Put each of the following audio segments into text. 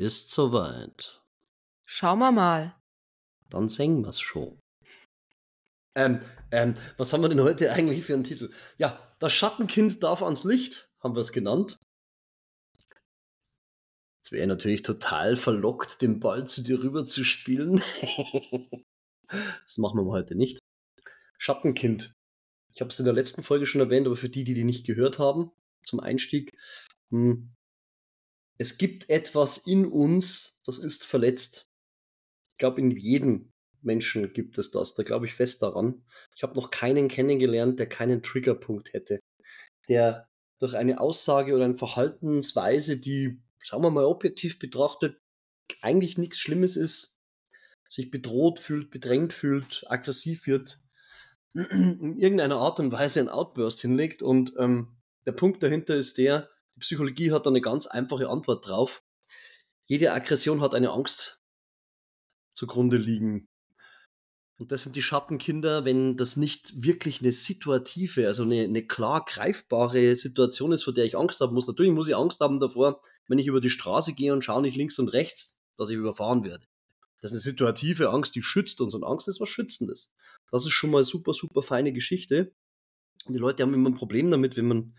ist soweit. Schauen wir mal. Dann singen wir's schon. Ähm, ähm, was haben wir denn heute eigentlich für einen Titel? Ja, das Schattenkind darf ans Licht, haben wir es genannt. Jetzt wäre natürlich total verlockt, den Ball zu dir rüber zu spielen. das machen wir heute nicht. Schattenkind. Ich habe es in der letzten Folge schon erwähnt, aber für die, die die nicht gehört haben, zum Einstieg. Hm, es gibt etwas in uns, das ist verletzt. Ich glaube, in jedem Menschen gibt es das. Da glaube ich fest daran. Ich habe noch keinen kennengelernt, der keinen Triggerpunkt hätte. Der durch eine Aussage oder eine Verhaltensweise, die, sagen wir mal, objektiv betrachtet, eigentlich nichts Schlimmes ist, sich bedroht fühlt, bedrängt fühlt, aggressiv wird, in irgendeiner Art und Weise ein Outburst hinlegt. Und ähm, der Punkt dahinter ist der, Psychologie hat da eine ganz einfache Antwort drauf. Jede Aggression hat eine Angst zugrunde liegen. Und das sind die Schattenkinder, wenn das nicht wirklich eine situative, also eine, eine klar greifbare Situation ist, vor der ich Angst haben muss. Natürlich muss ich Angst haben davor, wenn ich über die Straße gehe und schaue nicht links und rechts, dass ich überfahren werde. Das ist eine situative Angst, die schützt uns und Angst ist was Schützendes. Das ist schon mal super, super feine Geschichte. Die Leute haben immer ein Problem damit, wenn man,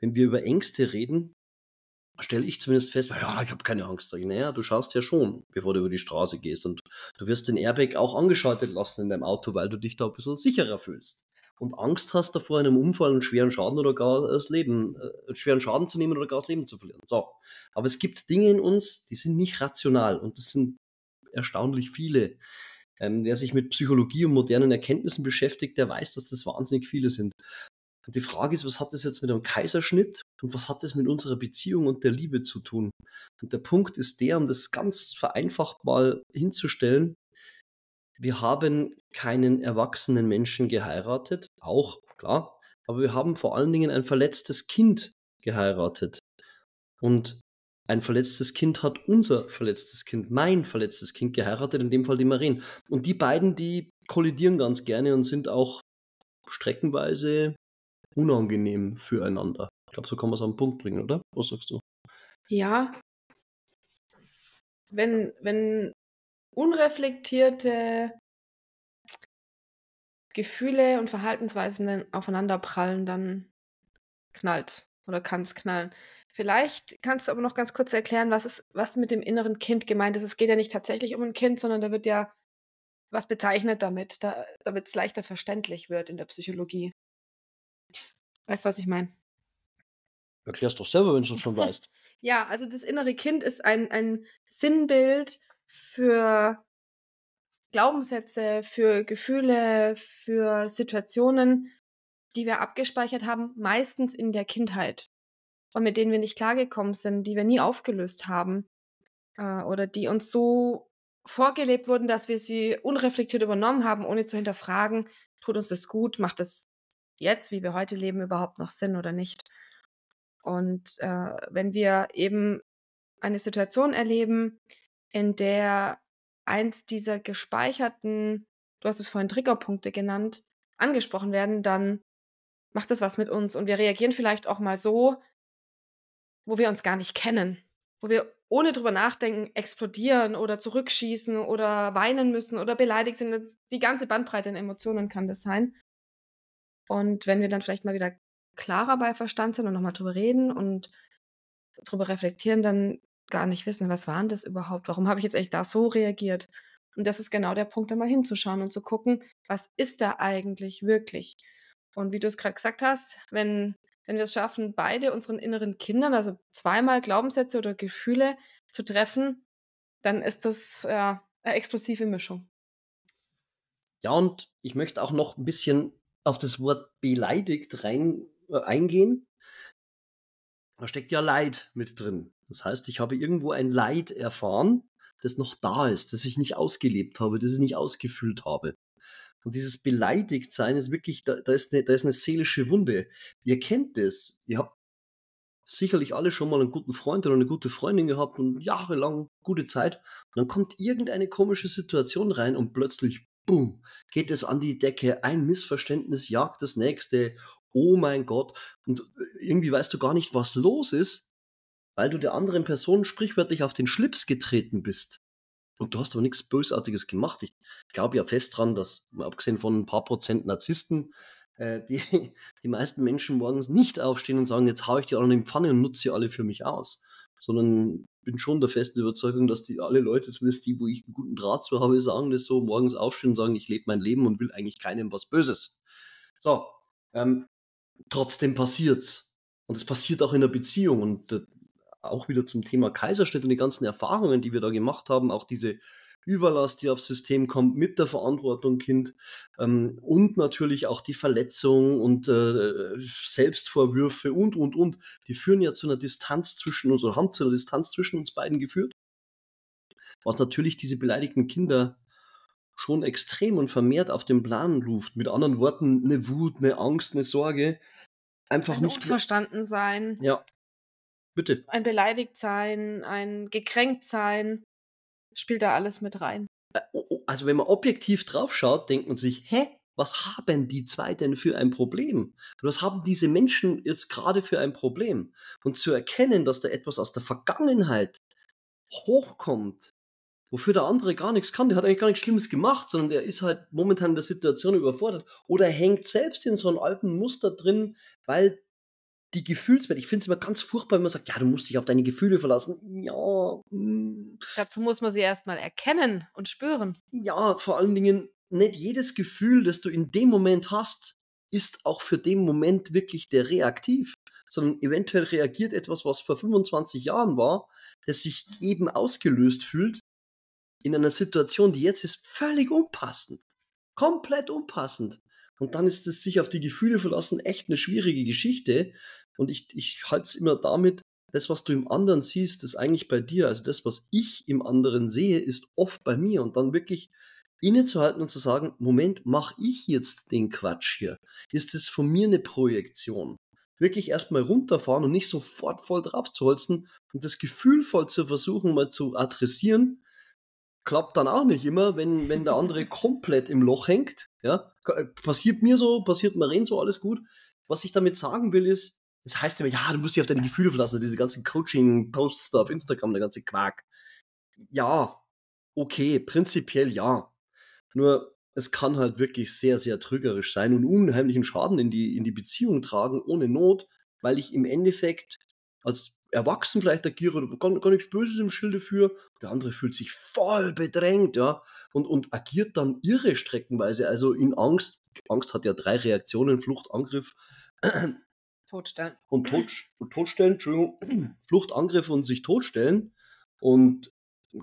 wenn wir über Ängste reden, stelle ich zumindest fest, ja, ich habe keine Angst. Naja, du schaust ja schon, bevor du über die Straße gehst. Und du wirst den Airbag auch angeschaltet lassen in deinem Auto, weil du dich da ein bisschen sicherer fühlst. Und Angst hast davor, einem Unfall einen schweren Schaden oder gar das Leben, äh, schweren Schaden zu nehmen oder gar das Leben zu verlieren. So. Aber es gibt Dinge in uns, die sind nicht rational und das sind erstaunlich viele. Ähm, wer sich mit Psychologie und modernen Erkenntnissen beschäftigt, der weiß, dass das wahnsinnig viele sind. Und die Frage ist, was hat das jetzt mit einem Kaiserschnitt und was hat das mit unserer Beziehung und der Liebe zu tun? Und der Punkt ist der, um das ganz vereinfacht mal hinzustellen, wir haben keinen erwachsenen Menschen geheiratet, auch klar, aber wir haben vor allen Dingen ein verletztes Kind geheiratet. Und ein verletztes Kind hat unser verletztes Kind, mein verletztes Kind geheiratet, in dem Fall die Maren. Und die beiden, die kollidieren ganz gerne und sind auch streckenweise unangenehm füreinander. Ich glaube, so kann man es auf den Punkt bringen, oder? Was sagst du? Ja. Wenn, wenn unreflektierte Gefühle und Verhaltensweisen aufeinander prallen, dann knallt's oder kann es knallen. Vielleicht kannst du aber noch ganz kurz erklären, was ist, was mit dem inneren Kind gemeint ist. Es geht ja nicht tatsächlich um ein Kind, sondern da wird ja was bezeichnet damit, da, damit es leichter verständlich wird in der Psychologie. Weißt du, was ich meine? Erklär's doch selber, wenn du es schon weißt. ja, also das innere Kind ist ein, ein Sinnbild für Glaubenssätze, für Gefühle, für Situationen, die wir abgespeichert haben, meistens in der Kindheit und mit denen wir nicht klargekommen sind, die wir nie aufgelöst haben äh, oder die uns so vorgelebt wurden, dass wir sie unreflektiert übernommen haben, ohne zu hinterfragen, tut uns das gut, macht das jetzt, wie wir heute leben, überhaupt noch Sinn oder nicht. Und äh, wenn wir eben eine Situation erleben, in der eins dieser gespeicherten, du hast es vorhin Triggerpunkte genannt, angesprochen werden, dann macht das was mit uns und wir reagieren vielleicht auch mal so, wo wir uns gar nicht kennen, wo wir ohne drüber nachdenken explodieren oder zurückschießen oder weinen müssen oder beleidigt sind. Die ganze Bandbreite in Emotionen kann das sein. Und wenn wir dann vielleicht mal wieder klarer bei Verstand sind und nochmal drüber reden und drüber reflektieren, dann gar nicht wissen, was war denn das überhaupt? Warum habe ich jetzt echt da so reagiert? Und das ist genau der Punkt, da mal hinzuschauen und zu gucken, was ist da eigentlich wirklich? Und wie du es gerade gesagt hast, wenn, wenn wir es schaffen, beide unseren inneren Kindern, also zweimal Glaubenssätze oder Gefühle zu treffen, dann ist das ja, eine explosive Mischung. Ja, und ich möchte auch noch ein bisschen auf das Wort beleidigt rein äh, eingehen. Da steckt ja Leid mit drin. Das heißt, ich habe irgendwo ein Leid erfahren, das noch da ist, das ich nicht ausgelebt habe, das ich nicht ausgefüllt habe. Und dieses Beleidigtsein ist wirklich, da, da, ist eine, da ist eine seelische Wunde. Ihr kennt das. Ihr habt sicherlich alle schon mal einen guten Freund oder eine gute Freundin gehabt und jahrelang gute Zeit. Und dann kommt irgendeine komische Situation rein und plötzlich boom, geht es an die Decke, ein Missverständnis jagt das nächste, oh mein Gott, und irgendwie weißt du gar nicht, was los ist. weil du der anderen Person sprichwörtlich auf den Schlips getreten bist. Und du hast aber nichts Bösartiges gemacht. Ich glaube ja fest dran, dass, abgesehen von ein paar Prozent Narzissten, äh, die, die meisten Menschen morgens nicht aufstehen und sagen, jetzt hau ich die alle in die Pfanne und nutze sie alle für mich aus. Sondern bin schon der festen Überzeugung, dass die alle Leute, zumindest die, wo ich einen guten Draht zu habe, sagen das so, morgens aufstehen und sagen, ich lebe mein Leben und will eigentlich keinem was Böses. So, ähm, trotzdem passiert's. Und es passiert auch in der Beziehung. Und äh, auch wieder zum Thema Kaiserschnitt und die ganzen Erfahrungen, die wir da gemacht haben, auch diese Überlast, die aufs System kommt, mit der Verantwortung Kind ähm, und natürlich auch die Verletzung und äh, Selbstvorwürfe und, und, und, die führen ja zu einer Distanz zwischen uns oder haben zu einer Distanz zwischen uns beiden geführt, was natürlich diese beleidigten Kinder schon extrem und vermehrt auf den Plan ruft. Mit anderen Worten, eine Wut, eine Angst, eine Sorge, einfach ein nicht unverstanden sein. Ja, bitte. Ein beleidigt sein, ein gekränkt sein, spielt da alles mit rein. Äh, also wenn man objektiv drauf schaut, denkt man sich, hä, was haben die zwei denn für ein Problem? Was haben diese Menschen jetzt gerade für ein Problem? Und zu erkennen, dass da etwas aus der Vergangenheit hochkommt, wofür der andere gar nichts kann, der hat eigentlich gar nichts Schlimmes gemacht, sondern der ist halt momentan in der Situation überfordert oder hängt selbst in so einem alten Muster drin, weil die Gefühlswelt, ich finde es immer ganz furchtbar, wenn man sagt, ja, du musst dich auf deine Gefühle verlassen. Ja. Mh. Hm. Dazu muss man sie erstmal erkennen und spüren. Ja, vor allen Dingen, nicht jedes Gefühl, das du in dem Moment hast, ist auch für den Moment wirklich der reaktiv, sondern eventuell reagiert etwas, was vor 25 Jahren war, das sich eben ausgelöst fühlt in einer Situation, die jetzt ist, völlig unpassend. Komplett unpassend. Und dann ist es sich auf die Gefühle verlassen echt eine schwierige Geschichte. Und ich, ich halte es immer damit, das, was du im anderen siehst, ist eigentlich bei dir. Also das, was ich im anderen sehe, ist oft bei mir. Und dann wirklich innezuhalten und zu sagen, Moment, mach ich jetzt den Quatsch hier? Ist das von mir eine Projektion? Wirklich erstmal runterfahren und nicht sofort voll drauf zu holzen und das gefühlvoll zu versuchen, mal zu adressieren, klappt dann auch nicht immer, wenn, wenn der andere komplett im Loch hängt. Ja, äh, passiert mir so, passiert Maren so, alles gut. Was ich damit sagen will, ist, das heißt immer, ja, du musst dich auf deine Gefühle verlassen, diese ganzen Coaching-Posts da auf Instagram, der ganze Quark. Ja, okay, prinzipiell ja. Nur, es kann halt wirklich sehr, sehr trügerisch sein und unheimlichen Schaden in die, in die Beziehung tragen, ohne Not, weil ich im Endeffekt als erwachsen vielleicht agiere oder gar, gar nichts Böses im Schilde für. Der andere fühlt sich voll bedrängt, ja, und, und agiert dann irre streckenweise, also in Angst. Angst hat ja drei Reaktionen, Flucht, Angriff. Totstellen. Und tot, totstellen, Entschuldigung, Flucht, Angriff und sich totstellen. Und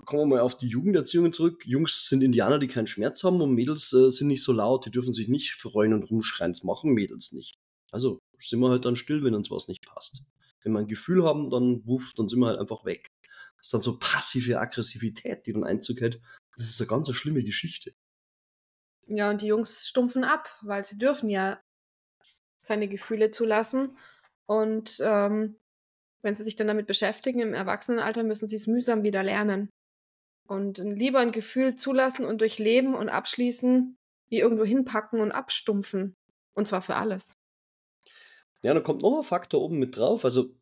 kommen wir mal auf die Jugenderziehungen zurück. Jungs sind Indianer, die keinen Schmerz haben und Mädels äh, sind nicht so laut, die dürfen sich nicht freuen und rumschreien. Das machen Mädels nicht. Also sind wir halt dann still, wenn uns was nicht passt. Wenn wir ein Gefühl haben, dann wuff, dann sind wir halt einfach weg. Das ist dann so passive Aggressivität, die dann Einzug hält. Das ist eine ganz schlimme Geschichte. Ja, und die Jungs stumpfen ab, weil sie dürfen ja keine Gefühle zulassen. Und ähm, wenn sie sich dann damit beschäftigen im Erwachsenenalter, müssen sie es mühsam wieder lernen. Und lieber ein Gefühl zulassen und durchleben und abschließen, wie irgendwo hinpacken und abstumpfen. Und zwar für alles. Ja, dann kommt noch ein Faktor oben mit drauf. Also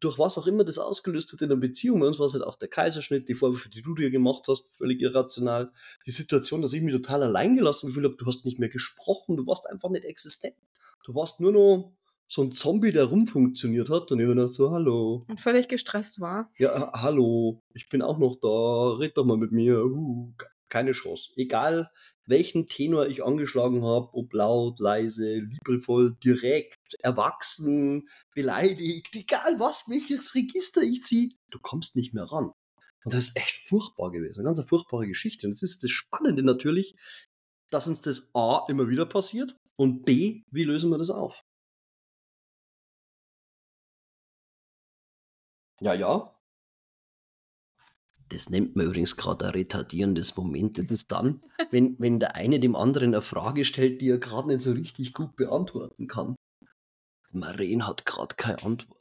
durch was auch immer das ausgelöst hat in der Beziehung. Bei uns war es halt auch der Kaiserschnitt, die Vorwürfe, die du dir gemacht hast, völlig irrational. Die Situation, dass ich mich total alleingelassen gefühlt habe, du hast nicht mehr gesprochen, du warst einfach nicht existent. Du warst nur noch so ein Zombie, der rumfunktioniert hat und immer noch so, hallo. Und völlig gestresst war. Ja, hallo, ich bin auch noch da, red doch mal mit mir. Uh, keine Chance. Egal, welchen Tenor ich angeschlagen habe, ob laut, leise, liebevoll, direkt, erwachsen, beleidigt, egal was, welches Register ich ziehe, du kommst nicht mehr ran. Und das ist echt furchtbar gewesen, eine ganz furchtbare Geschichte. Und das ist das Spannende natürlich, dass uns das A immer wieder passiert und B, wie lösen wir das auf? Ja, ja, das nennt man übrigens gerade ein retardierendes Moment. Das ist dann, wenn, wenn der eine dem anderen eine Frage stellt, die er gerade nicht so richtig gut beantworten kann. Maren hat gerade keine Antwort.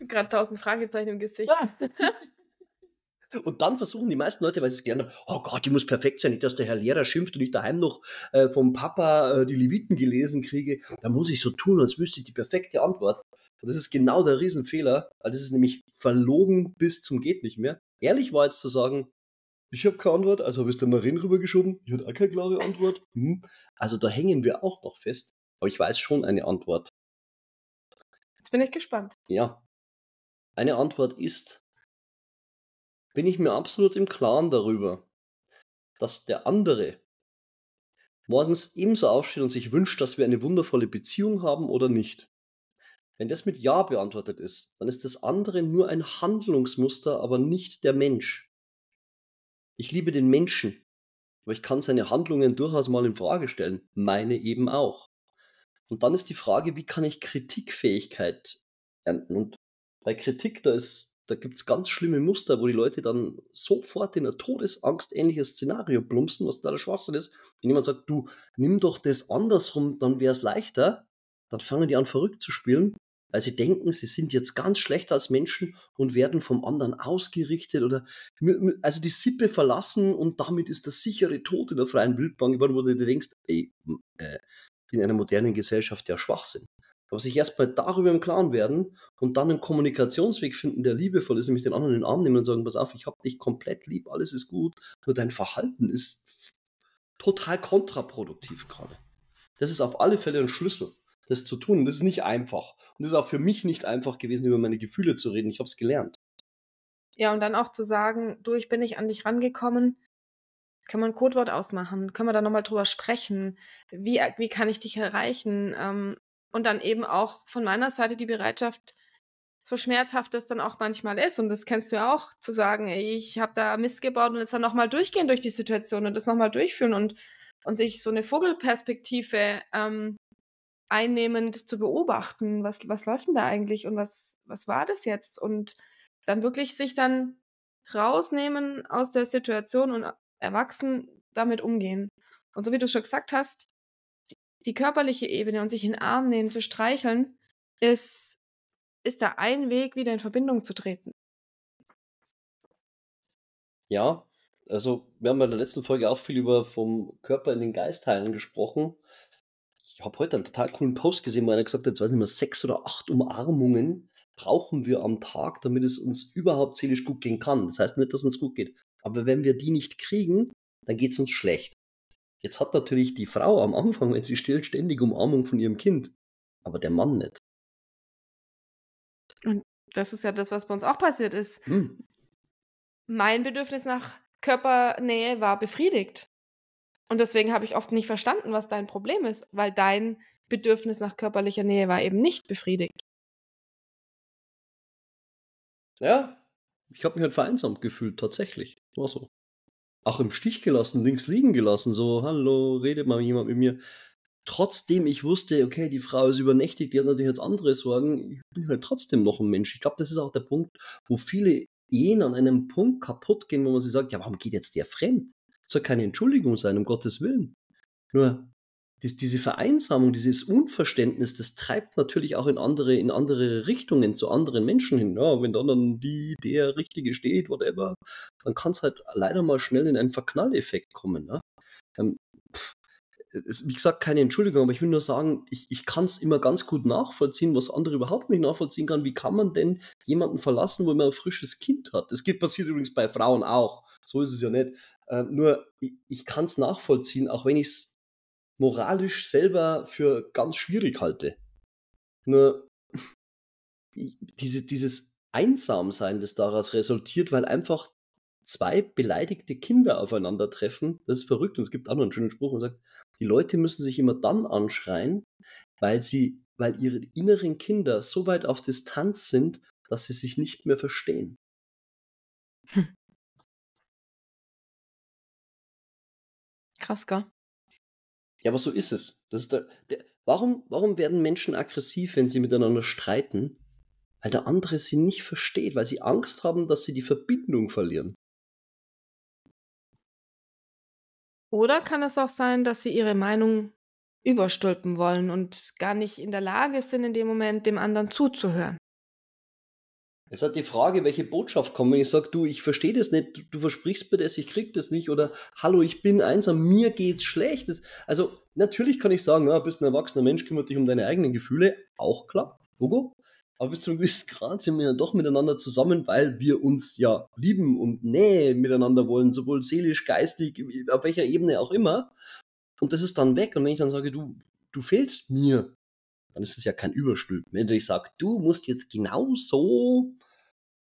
Gerade tausend Fragezeichen im Gesicht. Und dann versuchen die meisten Leute, weil sie es gelernt haben, oh Gott, die muss perfekt sein, nicht, dass der Herr Lehrer schimpft und ich daheim noch äh, vom Papa äh, die Leviten gelesen kriege. Da muss ich so tun, als wüsste ich die perfekte Antwort. Und das ist genau der Riesenfehler, weil das ist nämlich verlogen bis zum geht nicht mehr. Ehrlich war jetzt zu sagen, ich habe keine Antwort, also habe ich es der Marin rübergeschoben, die hat auch keine klare Antwort. Hm. Also da hängen wir auch noch fest, aber ich weiß schon eine Antwort. Jetzt bin ich gespannt. Ja. Eine Antwort ist, bin ich mir absolut im Klaren darüber, dass der andere morgens ebenso aufsteht und sich wünscht, dass wir eine wundervolle Beziehung haben oder nicht. Wenn das mit Ja beantwortet ist, dann ist das andere nur ein Handlungsmuster, aber nicht der Mensch. Ich liebe den Menschen, aber ich kann seine Handlungen durchaus mal in Frage stellen, meine eben auch. Und dann ist die Frage, wie kann ich Kritikfähigkeit ernten? Und bei Kritik, da da gibt es ganz schlimme Muster, wo die Leute dann sofort in ein Todesangst-ähnliches Szenario plumpsen, was da der Schwachsinn ist. Wenn jemand sagt, du, nimm doch das andersrum, dann wäre es leichter, dann fangen die an verrückt zu spielen, weil sie denken, sie sind jetzt ganz schlecht als Menschen und werden vom anderen ausgerichtet oder also die Sippe verlassen und damit ist der sichere Tod in der freien Wildbahn geworden, wo du dir denkst, ey, äh, in einer modernen Gesellschaft ja Schwachsinn. Aber sich erstmal darüber im Klaren werden und dann einen Kommunikationsweg finden, der liebevoll ist, nämlich den anderen in den Arm nehmen und sagen, pass auf, ich habe dich komplett lieb, alles ist gut, nur dein Verhalten ist total kontraproduktiv gerade. Das ist auf alle Fälle ein Schlüssel, das zu tun. Und das ist nicht einfach. Und das ist auch für mich nicht einfach gewesen, über meine Gefühle zu reden. Ich habe es gelernt. Ja, und dann auch zu sagen, du, ich bin nicht an dich rangekommen. Kann man ein Codewort ausmachen? Können wir da nochmal drüber sprechen? Wie, wie kann ich dich erreichen? Ähm, und dann eben auch von meiner Seite die Bereitschaft, so schmerzhaft das dann auch manchmal ist, und das kennst du ja auch, zu sagen, ich habe da Mist gebaut und jetzt dann nochmal durchgehen durch die Situation und das nochmal durchführen und, und sich so eine Vogelperspektive ähm, einnehmend zu beobachten, was, was läuft denn da eigentlich und was, was war das jetzt? Und dann wirklich sich dann rausnehmen aus der Situation und erwachsen damit umgehen. Und so wie du schon gesagt hast, die körperliche Ebene und sich in den Arm nehmen, zu streicheln, ist, ist da ein Weg, wieder in Verbindung zu treten. Ja, also wir haben in der letzten Folge auch viel über vom Körper in den Geist heilen gesprochen. Ich habe heute einen total coolen Post gesehen, wo einer gesagt hat, jetzt weiß nicht mehr, sechs oder acht Umarmungen brauchen wir am Tag, damit es uns überhaupt seelisch gut gehen kann. Das heißt nicht, dass es uns gut geht. Aber wenn wir die nicht kriegen, dann geht es uns schlecht. Jetzt hat natürlich die Frau am Anfang, wenn sie still, ständig Umarmung von ihrem Kind, aber der Mann nicht. Und das ist ja das, was bei uns auch passiert ist. Hm. Mein Bedürfnis nach Körpernähe war befriedigt. Und deswegen habe ich oft nicht verstanden, was dein Problem ist, weil dein Bedürfnis nach körperlicher Nähe war eben nicht befriedigt. Ja, ich habe mich halt vereinsamt gefühlt, tatsächlich. War so auch im Stich gelassen, links liegen gelassen, so, hallo, redet mal jemand mit mir. Trotzdem ich wusste, okay, die Frau ist übernächtigt, die hat natürlich jetzt andere Sorgen, ich bin halt trotzdem noch ein Mensch. Ich glaube, das ist auch der Punkt, wo viele Ehen an einem Punkt kaputt gehen, wo man sich sagt, ja, warum geht jetzt der fremd? Das soll keine Entschuldigung sein, um Gottes Willen. Nur, die, diese Vereinsamung, dieses Unverständnis, das treibt natürlich auch in andere, in andere Richtungen zu anderen Menschen hin. Ja, wenn dann, dann die, der Richtige steht, whatever, dann kann es halt leider mal schnell in einen Verknalleffekt kommen. Ne? Ähm, wie gesagt, keine Entschuldigung, aber ich will nur sagen, ich, ich kann es immer ganz gut nachvollziehen, was andere überhaupt nicht nachvollziehen kann. Wie kann man denn jemanden verlassen, wo man ein frisches Kind hat? Das geht passiert übrigens bei Frauen auch. So ist es ja nicht. Äh, nur, ich, ich kann es nachvollziehen, auch wenn ich es moralisch selber für ganz schwierig halte. Nur diese, dieses Einsamsein, das daraus resultiert, weil einfach zwei beleidigte Kinder aufeinandertreffen, das ist verrückt. Und es gibt auch noch einen schönen Spruch, man sagt, die Leute müssen sich immer dann anschreien, weil sie, weil ihre inneren Kinder so weit auf Distanz sind, dass sie sich nicht mehr verstehen. Hm. Krass, gell? Ja, aber so ist es. Das ist der, der, warum, warum werden Menschen aggressiv, wenn sie miteinander streiten? Weil der andere sie nicht versteht, weil sie Angst haben, dass sie die Verbindung verlieren. Oder kann es auch sein, dass sie ihre Meinung überstülpen wollen und gar nicht in der Lage sind, in dem Moment dem anderen zuzuhören? Es hat die Frage, welche Botschaft kommt, wenn ich sage, du, ich verstehe das nicht, du, versprichst mir das, ich krieg das nicht oder hallo, ich bin einsam, mir geht's schlecht. Das, also natürlich kann ich sagen, ja, bist ein erwachsener Mensch, kümmert dich um deine eigenen Gefühle, auch klar, Logo. aber bis zu einem gewissen Grad sind wir ja doch miteinander zusammen, weil wir uns ja lieben und Nähe miteinander wollen, sowohl seelisch, geistig, auf welcher Ebene auch immer. Und das ist dann weg. Und wenn ich dann sage, du, du fehlst mir, dann ist es ja kein Überstülpen. Wenn ich sage, du musst jetzt genauso,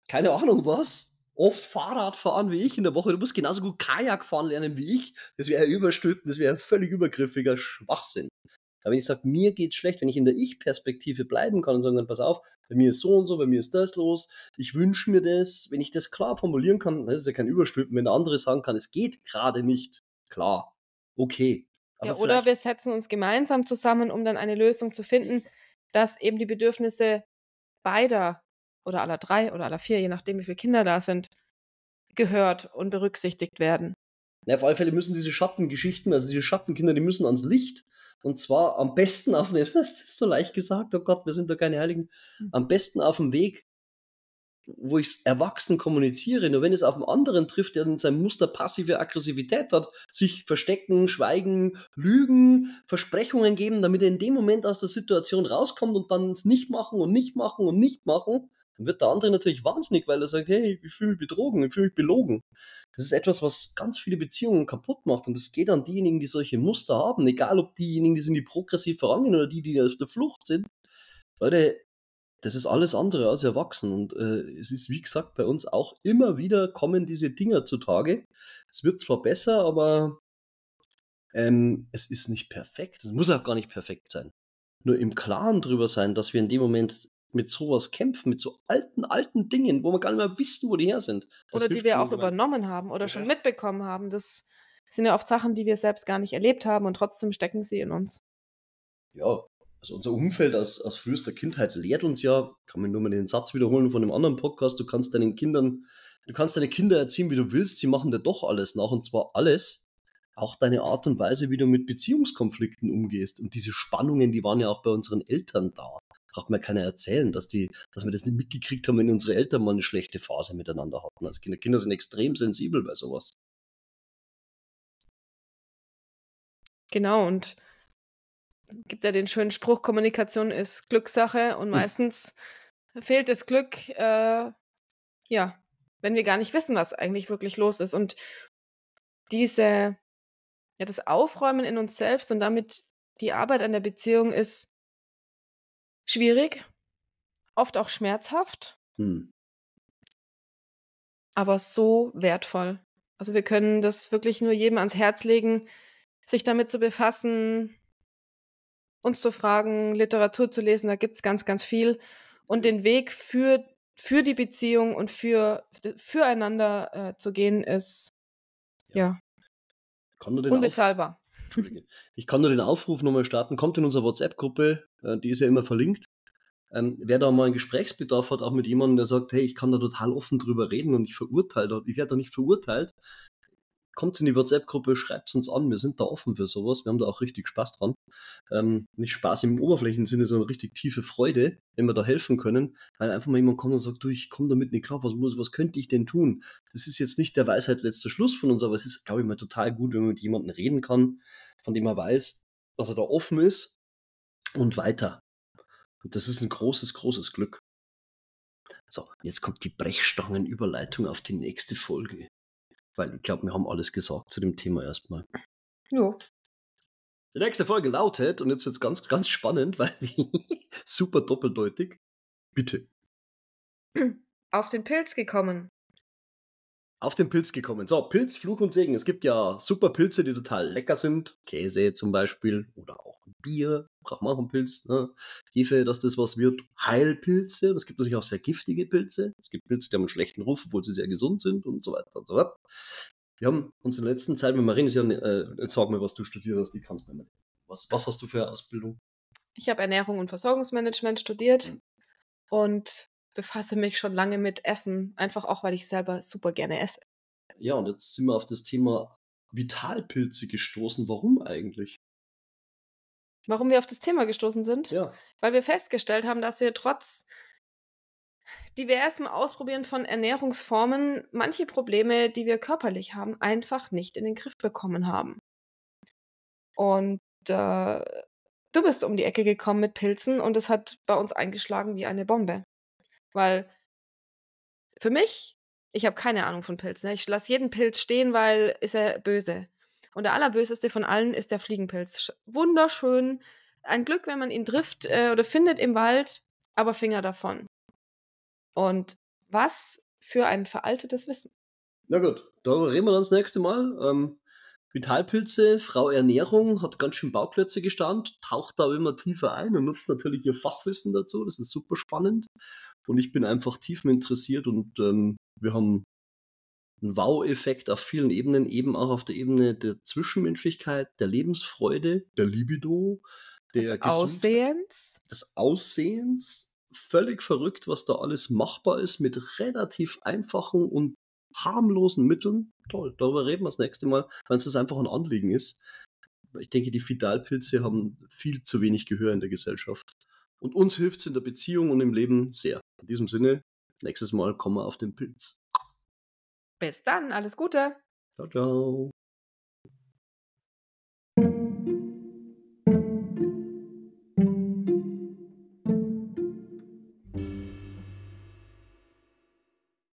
keine Ahnung was, oft Fahrrad fahren wie ich in der Woche, du musst genauso gut Kajak fahren lernen wie ich, das wäre Überstülpen, das wäre ein völlig übergriffiger Schwachsinn. Aber wenn ich sage, mir geht's schlecht, wenn ich in der Ich-Perspektive bleiben kann und sagen kann, pass auf, bei mir ist so und so, bei mir ist das los, ich wünsche mir das, wenn ich das klar formulieren kann, dann ist es ja kein Überstülpen. Wenn der andere sagen kann, es geht gerade nicht, klar, okay. Ja, oder wir setzen uns gemeinsam zusammen, um dann eine Lösung zu finden, dass eben die Bedürfnisse beider oder aller drei oder aller vier, je nachdem, wie viele Kinder da sind, gehört und berücksichtigt werden. Ja, auf alle Fälle müssen diese Schattengeschichten, also diese Schattenkinder, die müssen ans Licht. Und zwar am besten auf dem, das ist so leicht gesagt, oh Gott, wir sind doch keine Heiligen, hm. am besten auf dem Weg, wo ich es erwachsen kommuniziere. Nur wenn es auf einen anderen trifft, der in seinem Muster passive Aggressivität hat, sich verstecken, schweigen, lügen, Versprechungen geben, damit er in dem Moment aus der Situation rauskommt und dann es nicht machen und nicht machen und nicht machen, dann wird der andere natürlich wahnsinnig, weil er sagt, hey, ich fühle mich betrogen, ich fühle mich belogen. Das ist etwas, was ganz viele Beziehungen kaputt macht und das geht an diejenigen, die solche Muster haben, egal ob diejenigen, die sind, die progressiv vorangehen oder die, die auf der Flucht sind. Leute, das ist alles andere als erwachsen und äh, es ist, wie gesagt, bei uns auch immer wieder kommen diese Dinger zutage. Es wird zwar besser, aber ähm, es ist nicht perfekt. Es muss auch gar nicht perfekt sein. Nur im Klaren drüber sein, dass wir in dem Moment mit sowas kämpfen, mit so alten, alten Dingen, wo wir gar nicht mehr wissen, wo die her sind. Das oder die wir auch übernommen haben oder schon mitbekommen haben. Das sind ja oft Sachen, die wir selbst gar nicht erlebt haben und trotzdem stecken sie in uns. Ja, also unser Umfeld aus, aus frühester Kindheit lehrt uns ja, kann man nur mal den Satz wiederholen von einem anderen Podcast, du kannst deinen Kindern, du kannst deine Kinder erziehen, wie du willst, sie machen dir doch alles nach und zwar alles, auch deine Art und Weise, wie du mit Beziehungskonflikten umgehst. Und diese Spannungen, die waren ja auch bei unseren Eltern da braucht mir keiner erzählen, dass, die, dass wir das nicht mitgekriegt haben, wenn unsere Eltern mal eine schlechte Phase miteinander hatten. Also Kinder, Kinder sind extrem sensibel bei sowas. Genau, und gibt ja den schönen Spruch, Kommunikation ist Glückssache und hm. meistens fehlt das Glück, äh, ja, wenn wir gar nicht wissen, was eigentlich wirklich los ist. Und diese, ja, das Aufräumen in uns selbst und damit die Arbeit an der Beziehung ist schwierig, oft auch schmerzhaft, hm. aber so wertvoll. Also wir können das wirklich nur jedem ans Herz legen, sich damit zu befassen, uns zu fragen, Literatur zu lesen, da gibt es ganz, ganz viel. Und den Weg für, für die Beziehung und für, füreinander äh, zu gehen, ist ja, ja unbezahlbar. Ich kann nur den Aufruf nochmal starten. Kommt in unsere WhatsApp-Gruppe, äh, die ist ja immer verlinkt. Ähm, wer da mal einen Gesprächsbedarf hat, auch mit jemandem, der sagt, hey, ich kann da total offen drüber reden und ich verurteile, ich werde da nicht verurteilt, kommt in die WhatsApp-Gruppe, schreibt uns an, wir sind da offen für sowas, wir haben da auch richtig Spaß dran. Ähm, nicht Spaß im Oberflächensinne, sondern richtig tiefe Freude, wenn wir da helfen können, weil einfach mal jemand kommt und sagt, du, ich komme damit nicht klar, was, muss, was könnte ich denn tun? Das ist jetzt nicht der Weisheit letzter Schluss von uns, aber es ist, glaube ich, mal total gut, wenn man mit jemandem reden kann, von dem er weiß, dass er da offen ist und weiter. Und das ist ein großes, großes Glück. So, jetzt kommt die Brechstangenüberleitung auf die nächste Folge. Weil ich glaube, wir haben alles gesagt zu dem Thema erstmal. Ja. Die nächste Folge lautet, und jetzt wird es ganz, ganz spannend, weil super doppeldeutig. Bitte. Auf den Pilz gekommen auf den Pilz gekommen. So, Pilz, Fluch und Segen. Es gibt ja super Pilze, die total lecker sind. Käse zum Beispiel oder auch Bier, braucht man auch einen Pilz. Ne? Hefe, dass das was wird. Heilpilze. Es gibt natürlich auch sehr giftige Pilze. Es gibt Pilze, die haben einen schlechten Ruf, obwohl sie sehr gesund sind und so weiter und so fort. Wir haben uns in der letzten Zeit mit Marien, ja, äh, sag mir, was du studiert hast, die kannst du mir was, was hast du für eine Ausbildung? Ich habe Ernährung und Versorgungsmanagement studiert mhm. und befasse mich schon lange mit Essen, einfach auch, weil ich selber super gerne esse. Ja, und jetzt sind wir auf das Thema Vitalpilze gestoßen. Warum eigentlich? Warum wir auf das Thema gestoßen sind? Ja. Weil wir festgestellt haben, dass wir trotz diversem Ausprobieren von Ernährungsformen manche Probleme, die wir körperlich haben, einfach nicht in den Griff bekommen haben. Und äh, du bist um die Ecke gekommen mit Pilzen und es hat bei uns eingeschlagen wie eine Bombe. Weil für mich, ich habe keine Ahnung von Pilzen. Ne? Ich lasse jeden Pilz stehen, weil ist er böse. Und der allerböseste von allen ist der Fliegenpilz. Wunderschön. Ein Glück, wenn man ihn trifft äh, oder findet im Wald, aber Finger davon. Und was für ein veraltetes Wissen. Na gut, darüber reden wir dann das nächste Mal. Ähm, Vitalpilze, Frau Ernährung, hat ganz schön Bauklötze gestanden, taucht da immer tiefer ein und nutzt natürlich ihr Fachwissen dazu. Das ist super spannend. Und ich bin einfach tiefen interessiert und ähm, wir haben einen Wow-Effekt auf vielen Ebenen, eben auch auf der Ebene der Zwischenmenschlichkeit, der Lebensfreude, der Libido, der des Aussehens. Des Aussehens. Völlig verrückt, was da alles machbar ist mit relativ einfachen und harmlosen Mitteln. Toll, darüber reden wir das nächste Mal, wenn es das einfach ein Anliegen ist. Ich denke, die Fidalpilze haben viel zu wenig Gehör in der Gesellschaft. Und uns hilft es in der Beziehung und im Leben sehr. In diesem Sinne, nächstes Mal kommen wir auf den Pilz. Bis dann, alles Gute. Ciao, ciao.